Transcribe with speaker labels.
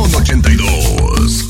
Speaker 1: con 82.